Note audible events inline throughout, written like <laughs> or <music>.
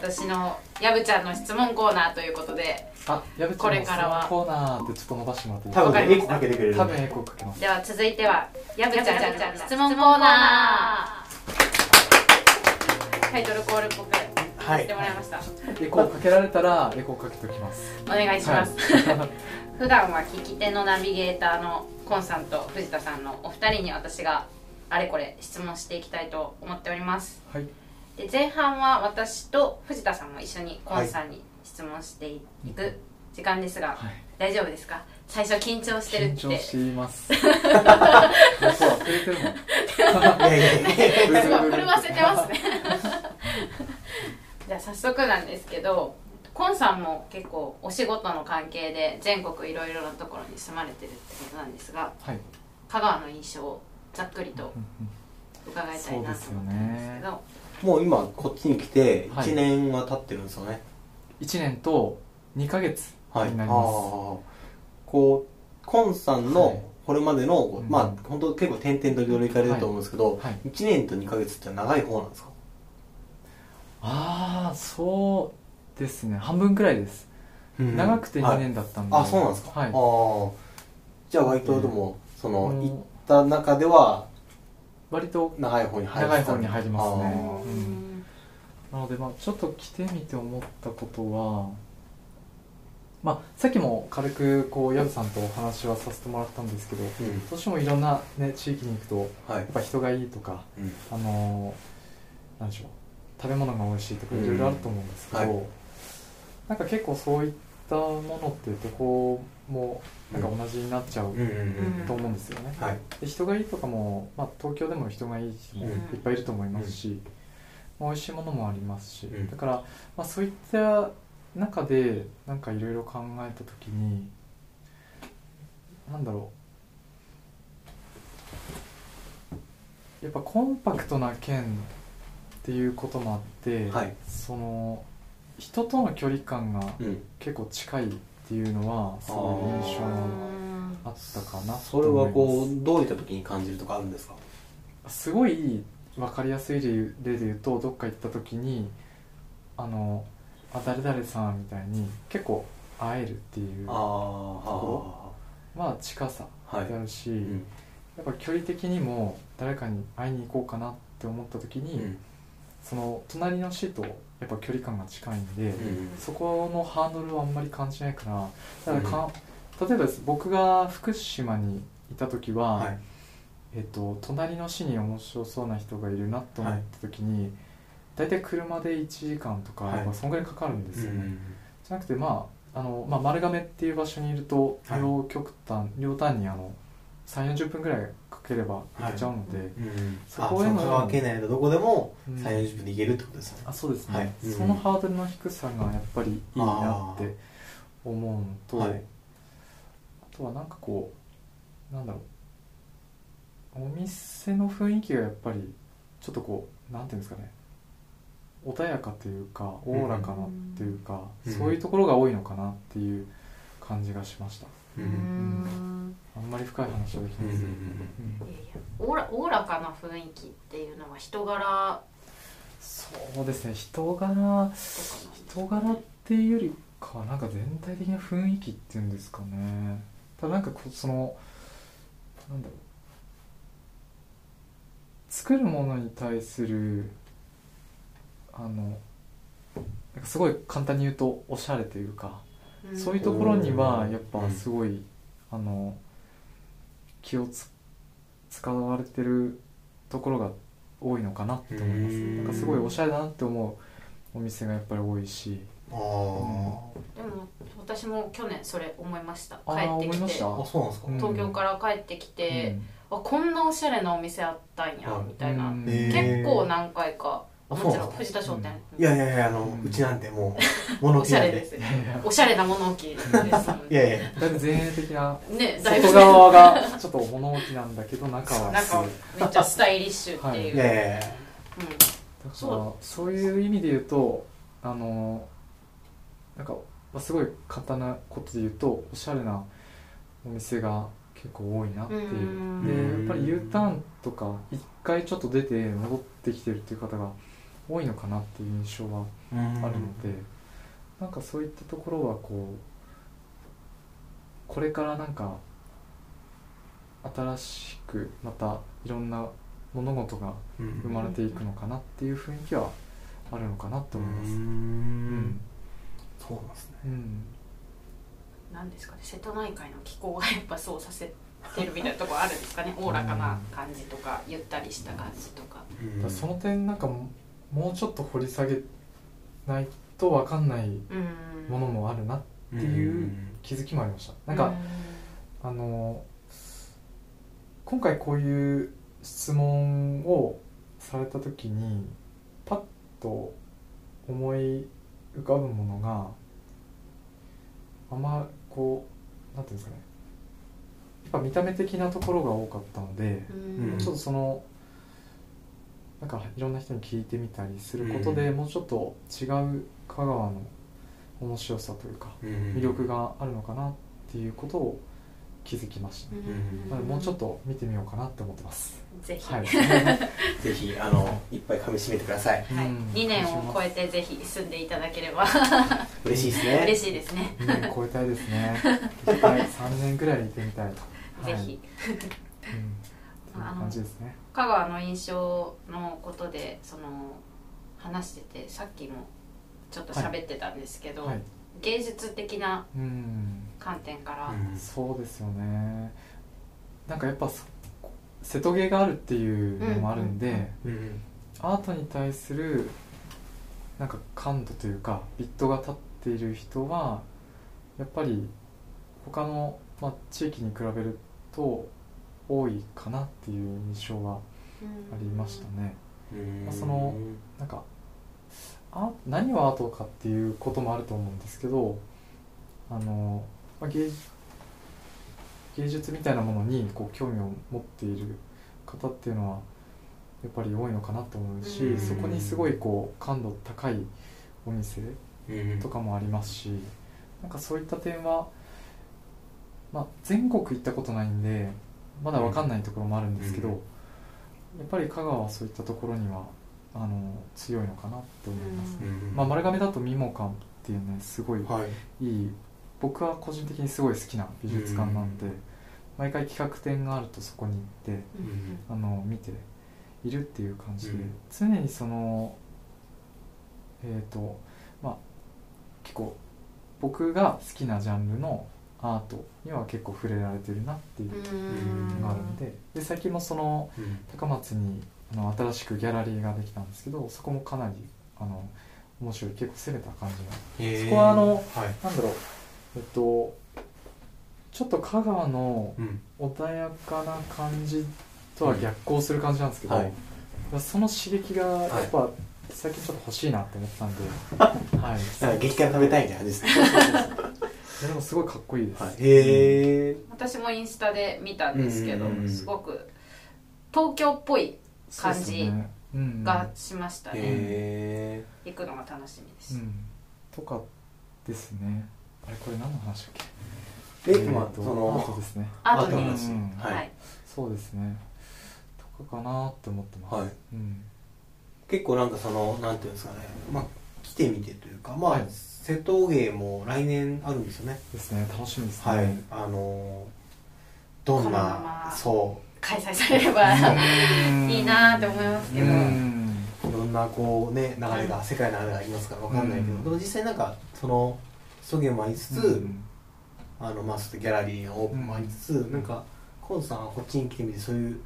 私のやぶちゃんの質問コーナーということであやぶちゃんのこれからは質問コーナーってちょっと伸ばしてもらっていい多分エコか？けてくれる多分エコーかけますでは続いてはやぶちゃんの質問コーナー。タイトルコールっぽくはい。してもらいました、エコーかけられたらエコーかけておきます。お願いします、はい。<laughs> 普段は聞き手のナビゲーターのコンさんと藤田さんのお二人に私があれこれ質問していきたいと思っております。はいで前半は私と藤田さんも一緒にコンさんに質問していく時間ですが、はい。大丈夫ですか？最初緊張してるって。緊張しています。<laughs> そう忘れてるもん。てますね。<laughs> じゃあ早速なんですけどコンさんも結構お仕事の関係で全国いろいろなところに住まれてるってことなんですがはい。香川の印象をざっくりと伺いたいなと思ってるんですけどもう今こっちに来てはい。1年は経ってるんですよね。1年と2ヶ月はい、ああになります、こうコンさんはい。のこれまでの、こううん。まあ本当結構点々といろいろ行かれると思うんですけど、はい。1年と2ヶ月って長い方なんですか？ああそうですね。半分くらいです、長くて2はい年だったんで、あそうなんですか、はい。ああじゃあ割とでも、そのうん。行った中では割と長い方に入る長い方に入りますね。あうん。なのでまあちょっと来てみて思ったことはまあさっきも軽くこうヤブさんとお話はさせてもらったんですけどーうん。どうしてもいろんな、ね、地域に行くとはい。やっぱ人がいいとかうん。あのーなんでしょう食べ物が美味しいとかいろいろあると思うんですけど、うんはい。なんか結構そういったものってどこもなんか同じになっちゃううんうんうんと思うんですよね、はい。で人がいいとかも、まあ、東京でも人がいい人もうん。いっぱいいると思いますし、まあ、美味しいものもありますし、うん。だから、まあ、そういった中でなんかいろいろ考えた時になんだろう。やっぱコンパクトな県っていうこともあって、はい。その人との距離感がうん。結構近いっていうのはすごい印象があったかなそれはこうどういった時に感じるとかあるんですか？すごい分かりやすい例例で言うとどっか行った時にあのあ誰々さんみたいに結構会えるっていうあこあまあ近さはい。であるし、うん。やっぱ距離的にも誰かに会いに行こうかなって思った時に、うんその隣の市とやっぱ距離感が近いんで、うんそこのハードルはあんまり感じないからだからか、例えばです僕が福島にいた時は、はい。えっと、隣の市に面白そうな人がいるなと思った時に、大体車で1時間とか、はい。まあそんぐらいかかるんですよね、うんじゃなくてまああの、まあ、丸亀っていう場所にいるとはい。両極端、両端にあの3 4 0分ぐらいかければ行けちゃうので、うんそこへのあその香川県内のどこでもうん。3 4 0分で行けるってことですね。あそうです。ね、はいうん。そのハードルの低さがやっぱりいいなって思うのと、はい。あとはなんかこうなんだろう。お店の雰囲気がやっぱりちょっとこうなんていうんですかね。穏やかというかおおらかなっていうか、うんそういうところが多いのかなっていう感じがしました。ううんんあんまり深い話はできうんうんないです、いやいやおおらおおらかな雰囲気っていうのは人柄。そうですね。人柄人柄っていうよりかはなんか全体的な雰囲気っていうんですかね。ただなんかこうそのなんだろう。作るものに対するあのなんかすごい簡単に言うとおしゃれというか、そういうところにはやっぱすごい、あの気をつ使われてるところが多いのかなって思います。うん。なんかすごいおしゃれだなって思うお店がやっぱり多いし。あー。でも私も去年それ思いました。帰ってきて。思いました？あそうなんですか？うん。東京から帰ってきて、あこんなおしゃれなお店あったんや、はい。みたいな、結構何回かあもちろん藤田商店、いやいやいやあのうん。うちなんてもう <laughs> 物おしゃ置なんで。れですおしゃれな物置です <laughs> いやいや。だいぶ前衛的な外側がちょっと物置なんだけど中は。なんかめっちゃスタイリッシュっていう、い。やいやいや。だからそそういう意味で言うとあのなんか、まあ、すごい簡単なことで言うとおしゃれなお店が結構多いなっていう。うん。でやっぱり U ターンとか一回ちょっと出て戻ってきてるっていう方が多いのかなっていう印象はうん。あるので、なんかそういったところはこうこれからなんか新しくまたいろんな物事がうん生まれていくのかなっていう雰囲気はあるのかなと思います。ううん。んそうなんですね。うん。なんですかね。瀬戸内海の気候がやっぱそうさせてるみたいなところあるんですかね。おおらかな感じとかゆったりした感じとか。うん。その点なんかももうちょっと掘り下げないと分かんないうんものもあるなっていう気づきもありました。なんか、あの今回こういう質問をされた時にパッと思い浮かぶものがあんまこうなんていうんですかね。やっぱ見た目的なところが多かったので、ちょっとそのなんかいろんな人に聞いてみたりすることで、うん。もうちょっと違う香川の面白さというか魅力があるのかなっていうことを気づきました、ねうん。なのでもうちょっと見てみようかなって思ってます、ぜひ、はい。<laughs> ぜひあのいっぱい噛み締めてください。はい。うん2年を超えてぜひ住んでいただければ。嬉しいですね。嬉しいですね。2年超えたいですね。一回3年ぐらいいてみたいと、ぜはい。ひうんな感じですね。香川の印象のことでその話しててさっきもちょっと喋ってたんですけど、はい。芸術的なうん。観点から、うん。そうですよね。なんかやっぱそ瀬戸芸があるっていうのもあるんで、うんうん。アートに対するなんか感度というかビットが立っている人はやっぱり他の、まあ、地域に比べると多いかなっていう印象はありましたね。うん。まあそのなんかあ何をアートかっていうこともあると思うんですけどあの、まあ、芸芸術みたいなものにこう興味を持っている方っていうのはやっぱり多いのかなと思うし、うん。そこにすごいこう感度高いお店うん。とかもありますしなんかそういった点は、まあ、全国行ったことないんでまだ分かんないところもあるんですけど、うん。やっぱり香川はそういったところにはあの強いのかなって思います、うん。まあ、丸亀だとミモカンっていうねすごいはい。いい僕は個人的にすごい好きな美術館なんで、うん。毎回企画展があるとそこに行ってうん。あの見ているっていう感じで、うん。常にそのえっ、とまあ結構僕が好きなジャンルのアートには結構触れられてるなっていううん。のがあるのでで最近もそのうん。高松にあの新しくギャラリーができたんですけどそこもかなりあの面白い結構攻めた感じのへー。そこはあのはい。なんだろうえっとちょっと香川のうん。穏やかな感じとは逆行する感じなんですけど、はい。その刺激がやっぱ最近ちょっと欲しいなって思ったんで、はい、激辛食べたいみたいな感じですねでもすごいかっこいいです、はい。へえ私もインスタで見たんですけど、うん。うんうんすごく東京っぽいそうですよね。うんがしましたね、へ行くのが楽しみです、うん、とかですね。あれこれ何の話だっけ？えーまあとそのアートですね。アートの話。はい。そうですね。とかかなって思ってます、はい。うん、結構なんかそのなんていうんですかね。まあ来てみてというかまあ、はい瀬戸芸も来年あるんですよね。ですね。楽しみですね。はい。あのどんなまそ開催されればうん。いいなって思いますけど、うん。ういろんなこうね流れが世界の流れがありますからわかんないけど、うん。でも実際なんかその瀬戸芸もありつつ、うん。あのまあ、ギャラリーのオープンもありつつ、なんかコンさんはこっちに来てみてそういう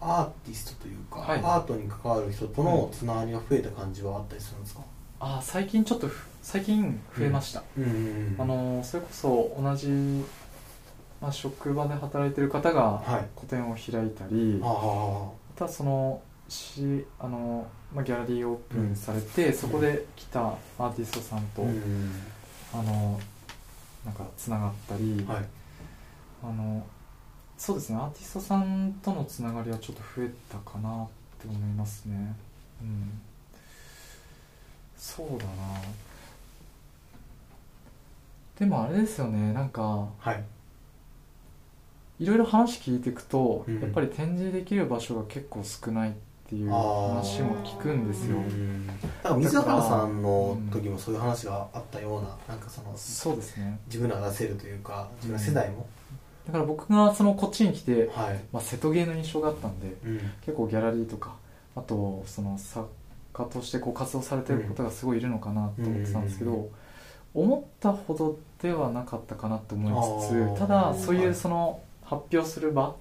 アーティストというか、はい。アートに関わる人とのつながりが増えた感じはあったりするんですか、あ最近ちょっとふ最近増えました、うんうんあのそれこそ同じ、まあ、職場で働いてる方がはい。個展を開いたり、ああまたそのしあの、まあ、ギャラリーオープンされて、そこで来たアーティストさんと、うんあのなんかつながったり、はい。あのそうですねアーティストさんとのつながりはちょっと増えたかなって思いますね。うんそうだな。でもあれですよねなんかはい。いろいろ話聞いていくと、うん。やっぱり展示できる場所が結構少ないっっていう話も聞くんですよ。うん。だから水原さんの時もそういう話があったようななんかそのそうですね。自分らが出せるというか自分ら世代も、だから僕がそのこっちに来て、はい、まあ、瀬戸芸の印象があったんでうん。結構ギャラリーとかあとその作家としてこう活動されてる方がすごいいるのかなと思ってたんですけど、うん。思ったほどではなかったかなと思いつつただそういはいうその発表する場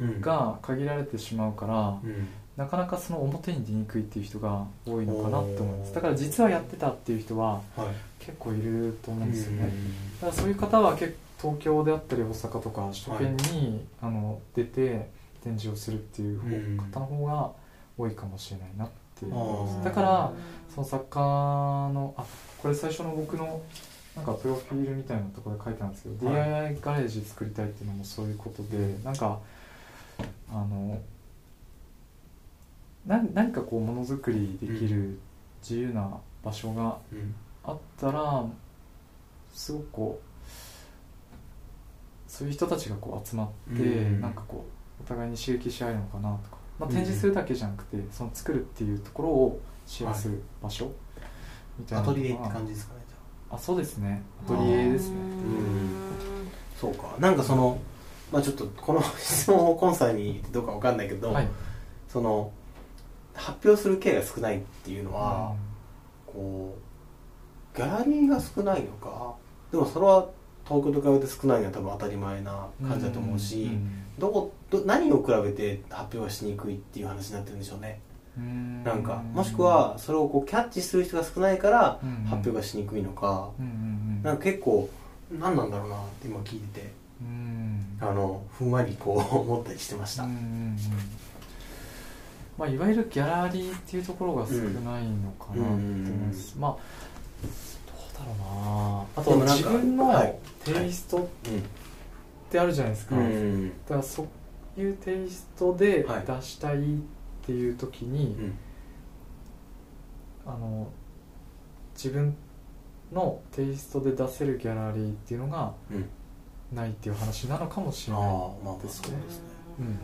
うん。が限られてしまうからうん。なかなかその表に出にくいっていう人が多いのかなって思います。だから実はやってたっていう人ははい。結構いると思うんですよね、うん。だからそういう方は結構東京であったり大阪とか首都圏に、あの出て展示をするっていううん。方の方が多いかもしれないなっていう。あー。だからその作家のあこれ最初の僕のなんかプロフィールみたいなところで書いてあるんですけど、はい。DIY ガレージ作りたいっていうのもそういうことでなんかあのな何かこうものづくりできる自由な場所がうん。あったらすごくこうそういう人たちがこう集まって、うん。なんかこうお互いに刺激し合えるのかなとか、まあ、うん展示するだけじゃなくて、その作るっていうところをシェアする場所、みたいアなのがトリエって感じですかねじゃあ。そうですね。アトリエですね。あそうか。なんかそのまあちょっとこの質問をコンサーにどうかわかんないけど、はい。その発表する機会が少ないっていうのは、こうギャラリーが少ないのかでもそれは東京と比べて少ないのは多分当たり前な感じだと思うし、んどこど何を比べて発表がしにくいっていう話になってるんでしょうね。うん。なんかもしくはそれをこうキャッチする人が少ないからうん。発表がしにくいのか、うんうんうん。なんか結構何なんだろうなって今聞いててうん。あのふんわりこう思ったりしてました、うんうんうん。まあ、いわゆるギャラリーっていうところが少ないのかなって思います、まあだろうな。あと自分のはい。テイストってあるじゃないですか、うん。だからそういうテイストではい。出したいっていう時に、うん。あの自分のテイストで出せるギャラリーっていうのがうん。ないっていう話なのかもしれああない。まあまあですねそうですね。うん。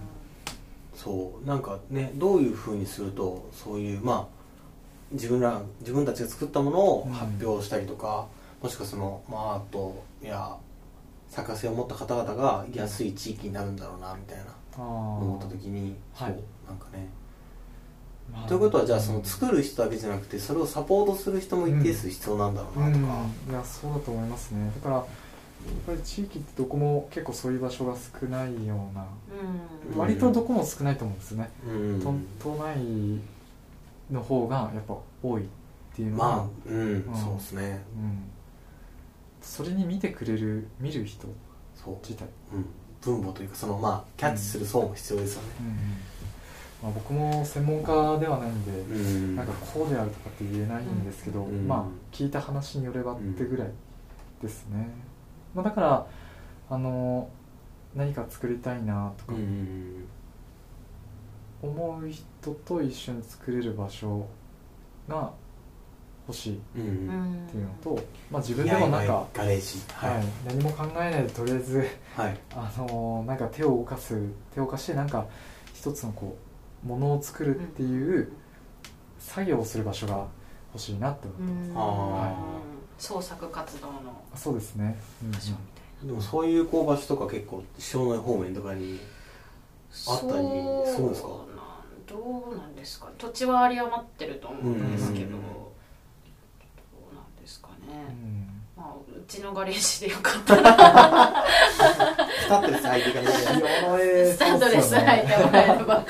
そう。なんかねどういうふうにするとそういうまあ自分ら自分たちが作ったものを発表したりとか、もしくはその、まあ、アートや作家性を持った方々がいやすい地域になるんだろうなみたいな思った時にそう、はいなんかね。まあ。ということはじゃあその作る人だけじゃなくてそれをサポートする人も一定数必要なんだろううん。なとか、いやそうだと思いますね。だからやっぱり地域ってどこも結構そういう場所が少ないような、うん。割とどこも少ないと思うんですよね、うん。都都内の方がやっぱ多いっていうのは、まあうん、ん。そうですね。うん、それに見てくれる見る人そう、自体、うん、分母というかそのまあキャッチする層も必要ですよね、まあ、僕も専門家ではないんで、うん。なんかこうであるとかって言えないんですけど、うん。まあ聞いた話によればってぐらいですね、まあ、だからあの何か作りたいなとかうん思う人と一緒に作れる場所が欲しいっうん。うんていうのと、まあ、自分でもなんか、ガレージ。ははい。い、何も考えないでとりあえずはい。あのなんか手を動かす手を動かしてなんか一つのこうものを作るっていう作業をする場所が欲しいなって思ってます、あ創作活動のそうですね、うん。うん場所みたいでもそういうこう場所とか結構庄内方面とかになあったりするんですか？そうなんどうなんですか。土地は有り余ってると思うんですけど、うん。どうなんですかね、うんまあ、うちのガレージでよかった。らスタッドレス履いていかドレス履いてもらえれば。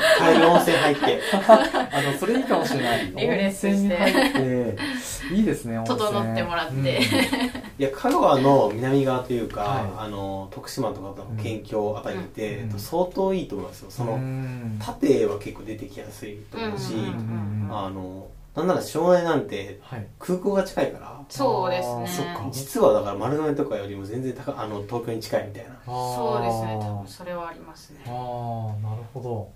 温泉入って。あのそれいいかもしれない。リフレッシュして。温泉に入って。いいですね温泉整ってもらって。うん。いや香川の南側というか、はい。あの徳島とかの県境あたりって、うん。えっと相当いいと思いますよ。その、うん。縦は結構出てきやすいと思うし、うんうん。あのなんなら庄内なんてはい。空港が近いから。そうですね。そっか。実はだから丸の内とかよりも全然高あの東京に近いみたいな。そうですね。多あ分それはありますね。あーなるほど。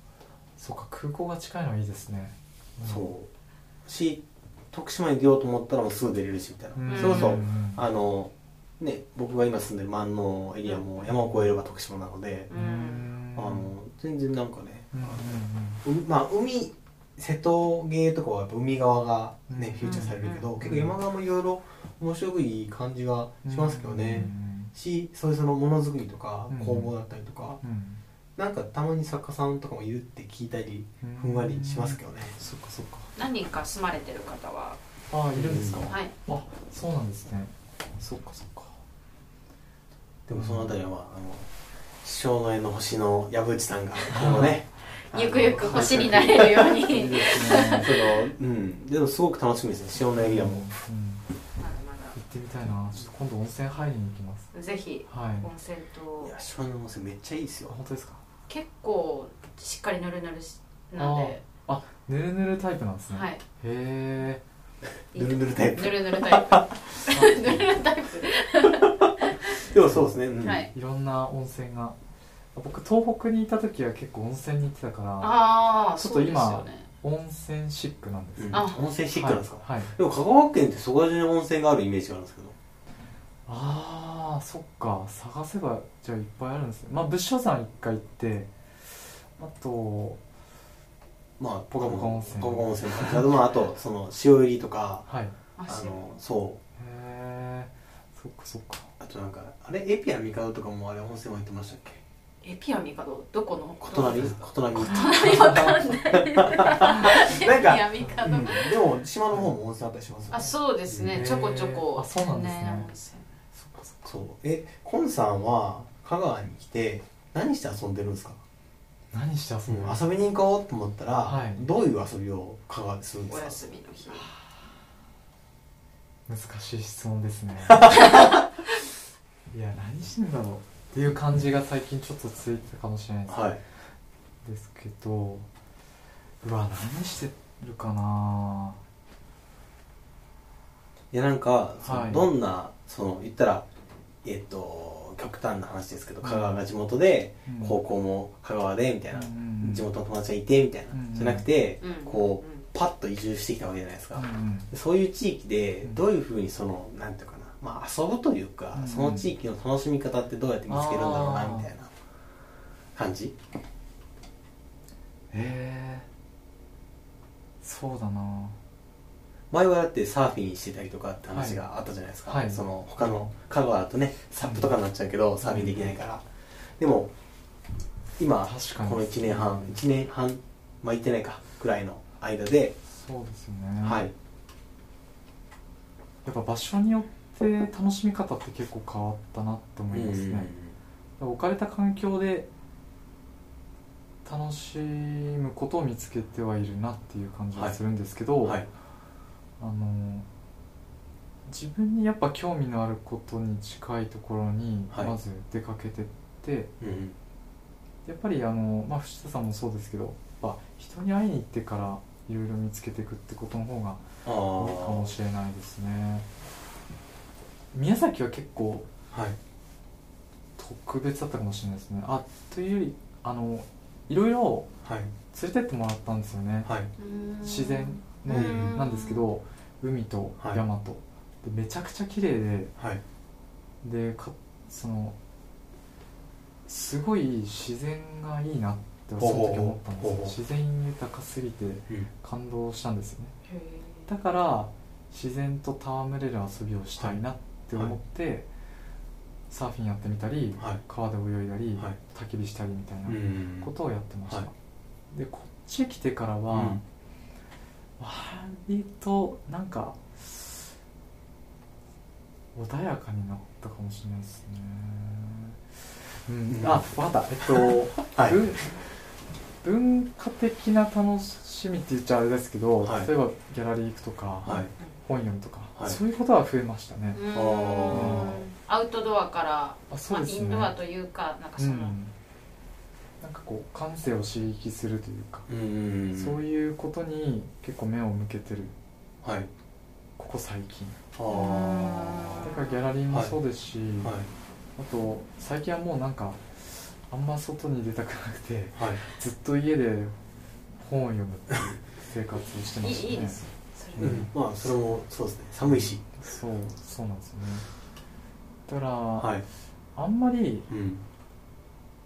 そうか空港が近いのはいいですね。そう。し徳島に出ようと思ったらもうすぐ出れるしみたいな、うん。それこそう。ん。あのね僕が今住んでる万能エリアも山を越えれば徳島なので、うん。あの全然なんかね、うんうん。うまあ海瀬戸芸とかはやっぱ海側がね、うん。フューチャーされるけど、うん結構山側もいろいろ面白くいい感じがしますけどね、うんしそういうそのものづくりとかうん工房だったりとか、うんなんかたまに作家さんとかもいるって聞いたりふんわりしますけどね、そっかそっか。何人か住まれてる方は？ああいるんですか、うん。はい。あそうなんですね。そっかそっか。でもそのあたりは、まあ、あの師匠の絵の星の藪内さんが今後ね <laughs> ゆくゆく星になれるように。いいですね。そのうん。でもすごく楽しみですね。師匠のエリアも、うん。まだま行ってみたいな。ちょっと今度温泉入りに行きます。だぜひはい。温泉と。いや師匠の温泉めっちゃいいですよ。本当ですか結構しっかりぬるぬるしなんで。あぬるぬるタイプなんですね。はい。へえ <laughs> ぬるぬるタイプ。ぬるぬるタイプ。<laughs> <laughs> ぬるぬるタイプ。でもそうですね、うん。はい。いろんな温泉が僕東北にいた時は結構温泉に行ってたからああちょっと今ね。温泉シックなんです、うん。あ温泉シックなんですか、はい、はいでも香川県ってそこら中に温泉があるイメージがあるんですけど。ああそっか。探せばじゃあいっぱいあるんですね。まあ仏生山一回行ってあとまあポカポカ温泉。ポカポカ温泉。とかあとまああとその塩入りとかはい。へああそうのそう。えそっかそっか。あとなんかあれエピアミカドとかもあれ温泉入ってましたっけ？えピアミカドどこの？琴波琴波何わかんない。<laughs> なんかピアミカド、うん。でも島の方も温泉あったりしますよね。あそうですね。ちょこちょこあそうなんですね。そう。えコンさんは香川に来て何して遊んでるんですか、何して遊ぶの、遊びに行こうと思ったら、はい。どういう遊びを香川でするんでおすか？休みの日。難しい質問ですね。<laughs> いや何してんだろうっていう感じが最近ちょっと続いてたかもしれないです,、はい。ですけどうわ何してるかな？いやなんか、そのはい。どんなその言ったらえっ、と極端な話ですけど香川が地元で、うん。高校も香川でみたいな、うんうん地元の友達がいてみたいな、うんじゃなくて、うんこううん。パッと移住してきたわけじゃないですか、そういう地域でうん。どういうふうにそのなんていうかなまあ遊ぶというか、うんその地域の楽しみ方ってどうやって見つけるんだろうなみたいな感じ？えー、そうだな。前はだってサーフィンしてたりとかって話があったじゃないですか、はい。その他の香川だとねサップとかになっちゃうけど、サーフィンできないから。でも今この1年半1年半まあ行ってないかくらいの間で、そうですよね。はい。やっぱ場所によって楽しみ方って結構変わったなって思いますね、置かれた環境で楽しむことを見つけてはいるなっていう感じがするんですけど、はい。あの自分にやっぱ興味のあることに近いところにはい。まず出かけてって、うんやっぱりあの、まあ、藤田さんもそうですけどや人に会いに行ってからいろいろ見つけていくってことの方があいいかもあしれないですね宮崎は結構はい。特別だったかもしれないですね。あというよりあのいろいろはい。連れてってもらったんですよね。はい。自然。のうん。なんですけど海とはい。山と、でめちゃくちゃ綺麗で。はい。でかそのすごい自然がいいなってその時思ったんですよ。ほうほうほうほう自然豊かすぎてうん。感動したんですよね。へだから自然と戯れる遊びをしたいなって思って、サーフィンやってみたり、はい。川で泳いだり、はい。焚き火したりみたいなうん。ことをやってました、はい。でこっちへ来てからは、うん。割となんか穏やかになったかもしれないですね。うん、うんあ分かった。えっと、<laughs> はい。文文化的な楽しみって言っちゃあれですけど、はい。例えばギャラリー行くとか、はい。本読むとか、はい。そういうことは増えましたね、アウトドアから、あそうまあ、ですね、インドアというかなんかその、うん、なんかこう感性を刺激するというか、うんそういうことに結構目を向けてる。はい。ここ最近。あだからギャラリーもそうですし、あはい。あと最近はもうなんかあんま外に出たくなくてはい。ずっと家で本を読むっていう生活をしてまいしたね。いいいですうん。まあそれもそうですね。寒いし。そうそうなんですよね。だから、はい。あんまりうん。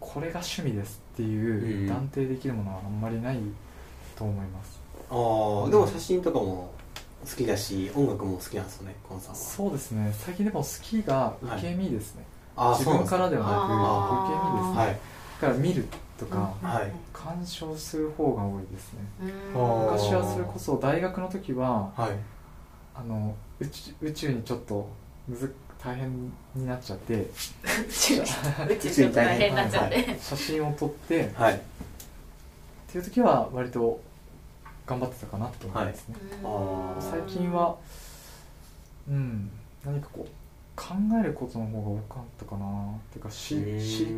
これが趣味ですってうんいう断定できるものはあんまりないと思います。ああでも写真とかも好きだし音楽も好きなんですよねコンさんは。そうですね。最近でも好きが受け身ですね、ああ自分からではなく受け身ですね、はい。だから見るとか、はい。鑑賞する方が多いですね。昔はそれこそ大学の時ははい。あの宇宙宇宙にちょっっとむず大変になっちゃって。宇宙宇宙ちょっと大変になっちゃって。写真を撮ってっはい。ていう時は割と頑張ってたかなと思いますね、あー最近はうん何かこう考えることの方が多かったかなっていうか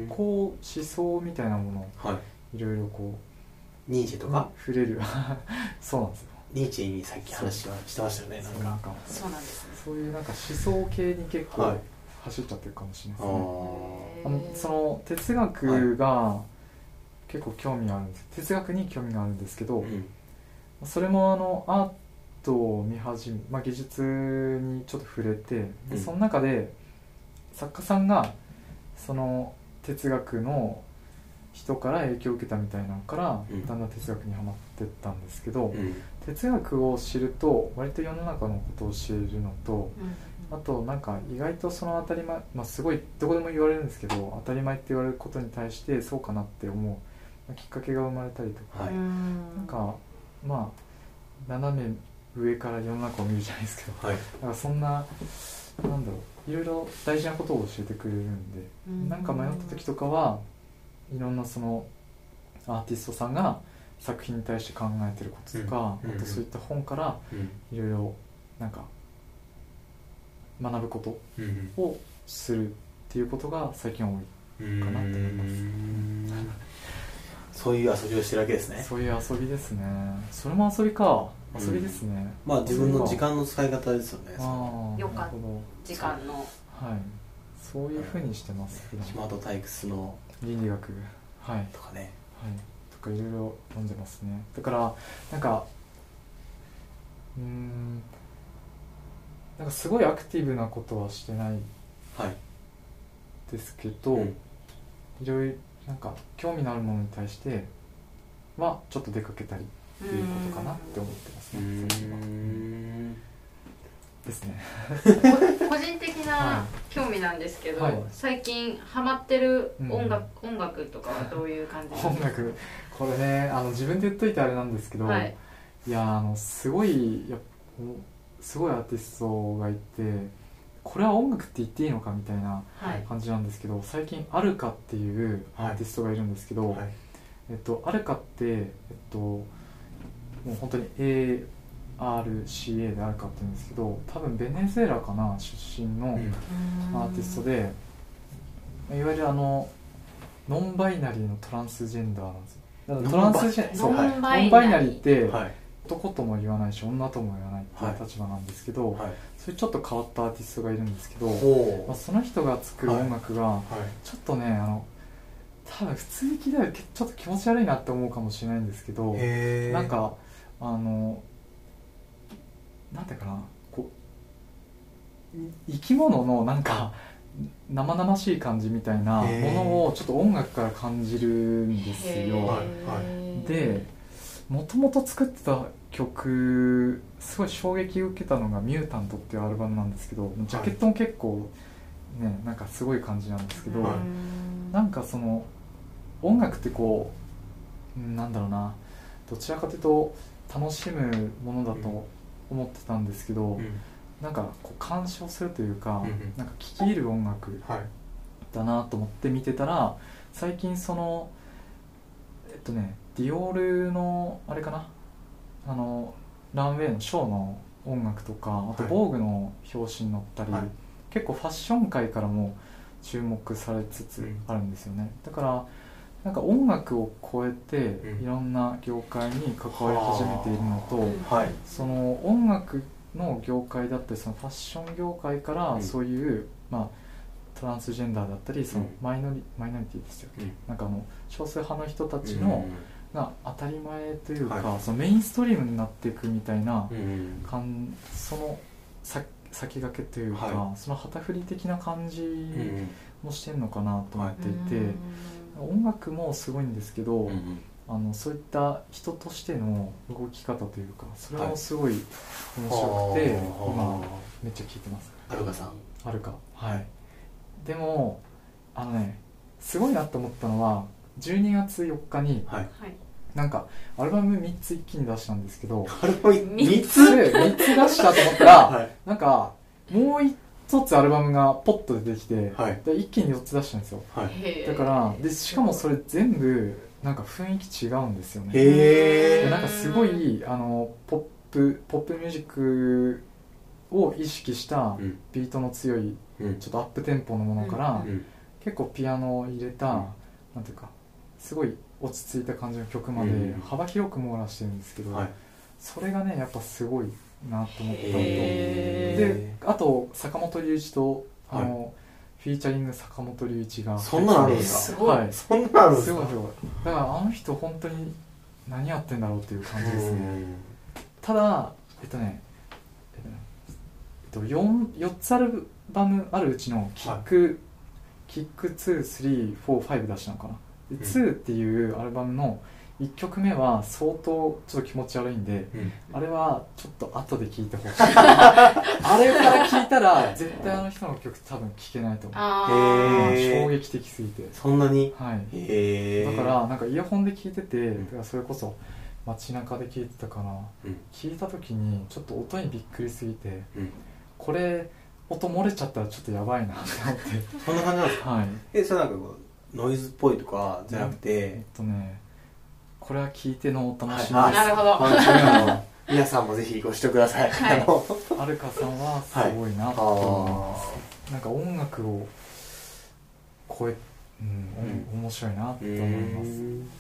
思考思想みたいなものをはい。いろいろこうニーチェとか、触れる。<laughs> そうなんですよ。ニーチェにさっき話はしてましたよねなんか。そうなんかそうなんですね。そういうなんか思想系に結構はい。走っちゃってるかもしれあないですね、ー。あのその哲学が結構興味があるんです。哲学に興味があるんですけど、うん。それもあのアートを見始め、まあ、技術にちょっと触れてでうん。その中で作家さんがその哲学の人から影響を受けたみたいなのから、うん。だんだん哲学にはまってったんですけど、うん。哲学を知ると割と世の中のことを知れるのとあとなんか意外とその当たり前、まあ、すごいどこでも言われるんですけど当たり前って言われることに対してそうかなって思うまあきっかけが生まれたりとか、はい。なんかまあ斜め上から世の中を見るじゃないですけどはい。なんかそんななんだろういろいろ大事なことを教えてくれるんで、うん。なんか迷った時とかはいろんなそのアーティストさんが作品に対して考えてることとか、うん。うん。あとそういった本からうん。いろいろなんか学ぶことうん。をするっていうことが最近は多いうんかなと思います。うん。そういう遊びをしてるわけですね。そういう遊びですね。それも遊びか遊びですね、まあ自分の時間の使い方ですよね。ああよかった。時間の。どはい。そういうふうにしてます。普段スマート退屈の倫理学。はい。はいとかね。とかいろいろ読んでますね。だからなんかうーんなんかすごいアクティブなことはしてないはい。ですけど、うん。いろいろなんか興味のあるものに対してはちょっと出かけたりいうことかなって思ってますうねですね。個個人的はな興味なんですけど、はい。最近ハマってる音楽、音楽とかはどういう感じですか？音楽。これねあの自分で言っといてあれなんですけど、はい。いやあのすごいやすごいアーティストがいてこれは音楽って言っていいのかみたいなはい。感じなんですけど最近アルカっていうアーティストがいるんですけど、はい。えっと、アルカって、えっと、もう本当に ARCA でアルカって言うんですけど多分ベネズエラかな出身のうん。アーティストで、いわゆるあのノンバイナリーのトランスジェンダーなんですよ。トランスジェンそうノンバイナリー。ノンバイナリーってはい。男とも言わないし女とも言わないっていう立場なんですけど、はい。それちょっと変わったアーティストがいるんですけど、ほまあ、その人が作る音楽がはい。ちょっとねあの多分普通に聞いたらちょっと気持ち悪いなって思うかもしれないんですけどなんかあのなんていうかなこうい生き物のなんか生々しい感じみたいなものをちょっと音楽から感じるんですへよでもともと作ってた曲すごい衝撃を受けたのが「ミュータント」っていうアルバムなんですけどジャケットも結構ねなんかすごい感じなんですけど、はい。なんかその音楽ってこううんなんだろうなどちらかというと楽しむものだと思ってたんですけど、うん。なんかこう鑑賞するというか、うんうん。なんか聴き入る音楽はい。だなと思って見てたら最近そのえっとねディオールのあれかな？あのランウェイのショーの音楽とかあとはい。防具の表紙に載ったり、はい。結構ファッション界からも注目されつつあるんですよね、だからなんか音楽を超えてうん。いろんな業界に関わり始めているのと、ははい。その音楽の業界だったりそのファッション業界からうん。そういう、まあ、トランスジェンダーだったりそのうん。マイノリマイノリティですようん。なんかあの少数派の人たちの、が当たり前というか、はい。そのメインストリームになっていくみたいなうん。そのさ先駆けというか、はその旗振り的な感じうん。もしてんのかなと思っていて、うん音楽もすごいんですけど、うんあのそういった人としての動き方というかそれもすごい面白くて、今めっちゃ聞いてます。あるかさん。あるかはい。でもあのねすごいなと思ったのは12月4日にはい。はい。なんかアルバム3つ一気に出したんですけどあれも三3 3つつ3つ出したと思ったら、はい。なんかもう一つアルバムがポッと出てきて、はい。で一気に4つ出したんですよ。はい。だからでしかもそれ全部なんか雰囲気違うんですよね。へえでなんかすごいあのポップポップミュージックを意識したうん。ビートの強いうん。ちょっとアップテンポのものから、うん。結構ピアノを入れた、うん。なんていうかすごい落ち着いた感じの曲までうん。幅広く網羅してるんですけど、はい。それがねやっぱすごいなと思ったのと。へであと坂本龍一とあの、フィーチャリング坂本龍一が。そんなのあるんですか？すごい。はい。そんなのあるんですすかごいすごい。だからあの人本当に何やってんだろうっていう感じですね。うん。ただえっとねえっとねえっと 4, 4つアルバムあるうちのキック、キック23455出したのかな。でうん。2っていうアルバムの1曲目は相当ちょっと気持ち悪いんでうん。あれはちょっと後で聴いてほしい。<laughs> あれから聴いたら絶対あの人の曲多分聴けないと思う。衝撃的すぎて。そんなに？はい。へえだからなんかイヤホンで聴いてて、ん。だからそれこそ街中で聴いてたからうん。聞いた時にちょっと音にびっくりすぎてうん。これ音漏れちゃったらちょっとやばいなって思って。そんな感じなんですか？はい。えそれなんかこうノイズっぽいとかじゃなくえってとねこれは聞いてのお楽しみです、はい。なるほど。<laughs> 皆さんもぜひご視聴ください。はい。あのアルカさんはすごいなと思います、あなんか音楽を超え、うん、お面白いなと思います。ん。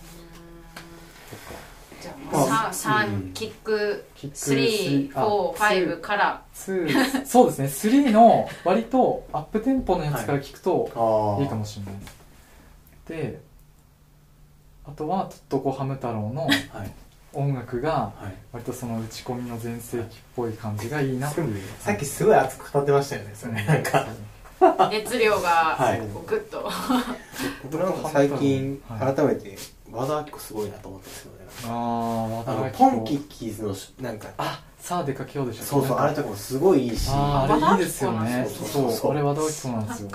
じゃあもうあ三うん三キックキック3、4、5から2そうですね3の割とアップテンポのやつから。聞くといいかもしれないですであとはトットコハム太郎のはい。音楽がはい。割とその打ち込みの全盛期っぽい感じがいいなっていう。さっきすごい熱く語ってましたよねそれ。なんか。熱量がグッと。僕なんか最近はい。改めて和田アキ子すごいなと思ったんですよね。あああの和田アキ子ポンキッキーズのしなんかあさあ出かけようでしょそうそうあれとかもすごいいいし。あれいいですよね。和田アキ子なんですよ。そうあれ和田アキ子なんですよ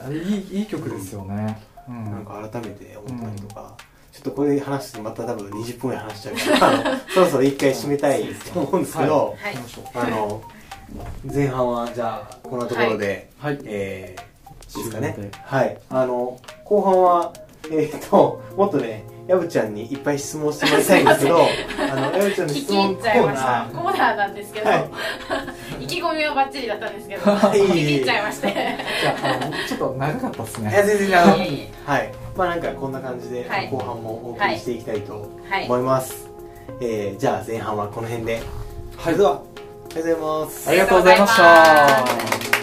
あれいいいい曲ですよね。うん。なんか改めて思ったりとか、ちょっとこれ話してまた多分20分ぐらい話しちゃうから <laughs> そろそろ一回締めたいと思うんですけど、はい。行きましょうあの前半はじゃあこんなところで、はい。えー、いいですかね。はい。あの後半はえっ、ともっとねやぶちゃんにいっぱい質問してもらいたいんですけど <laughs> あのやぶちゃんの聞質問コーナー。コーナーなんですけど、はい意気込みはバッチリだったんですけど <laughs> い。聞き入っちゃいまして。じゃああのちょっと長かったですいやね全然。あのはい。まあなんかこんな感じではい。後半もお送りしていきたいとはい思います、えーじゃあ前半はこの辺で。はい。それではありがとうございます。ありがとうございました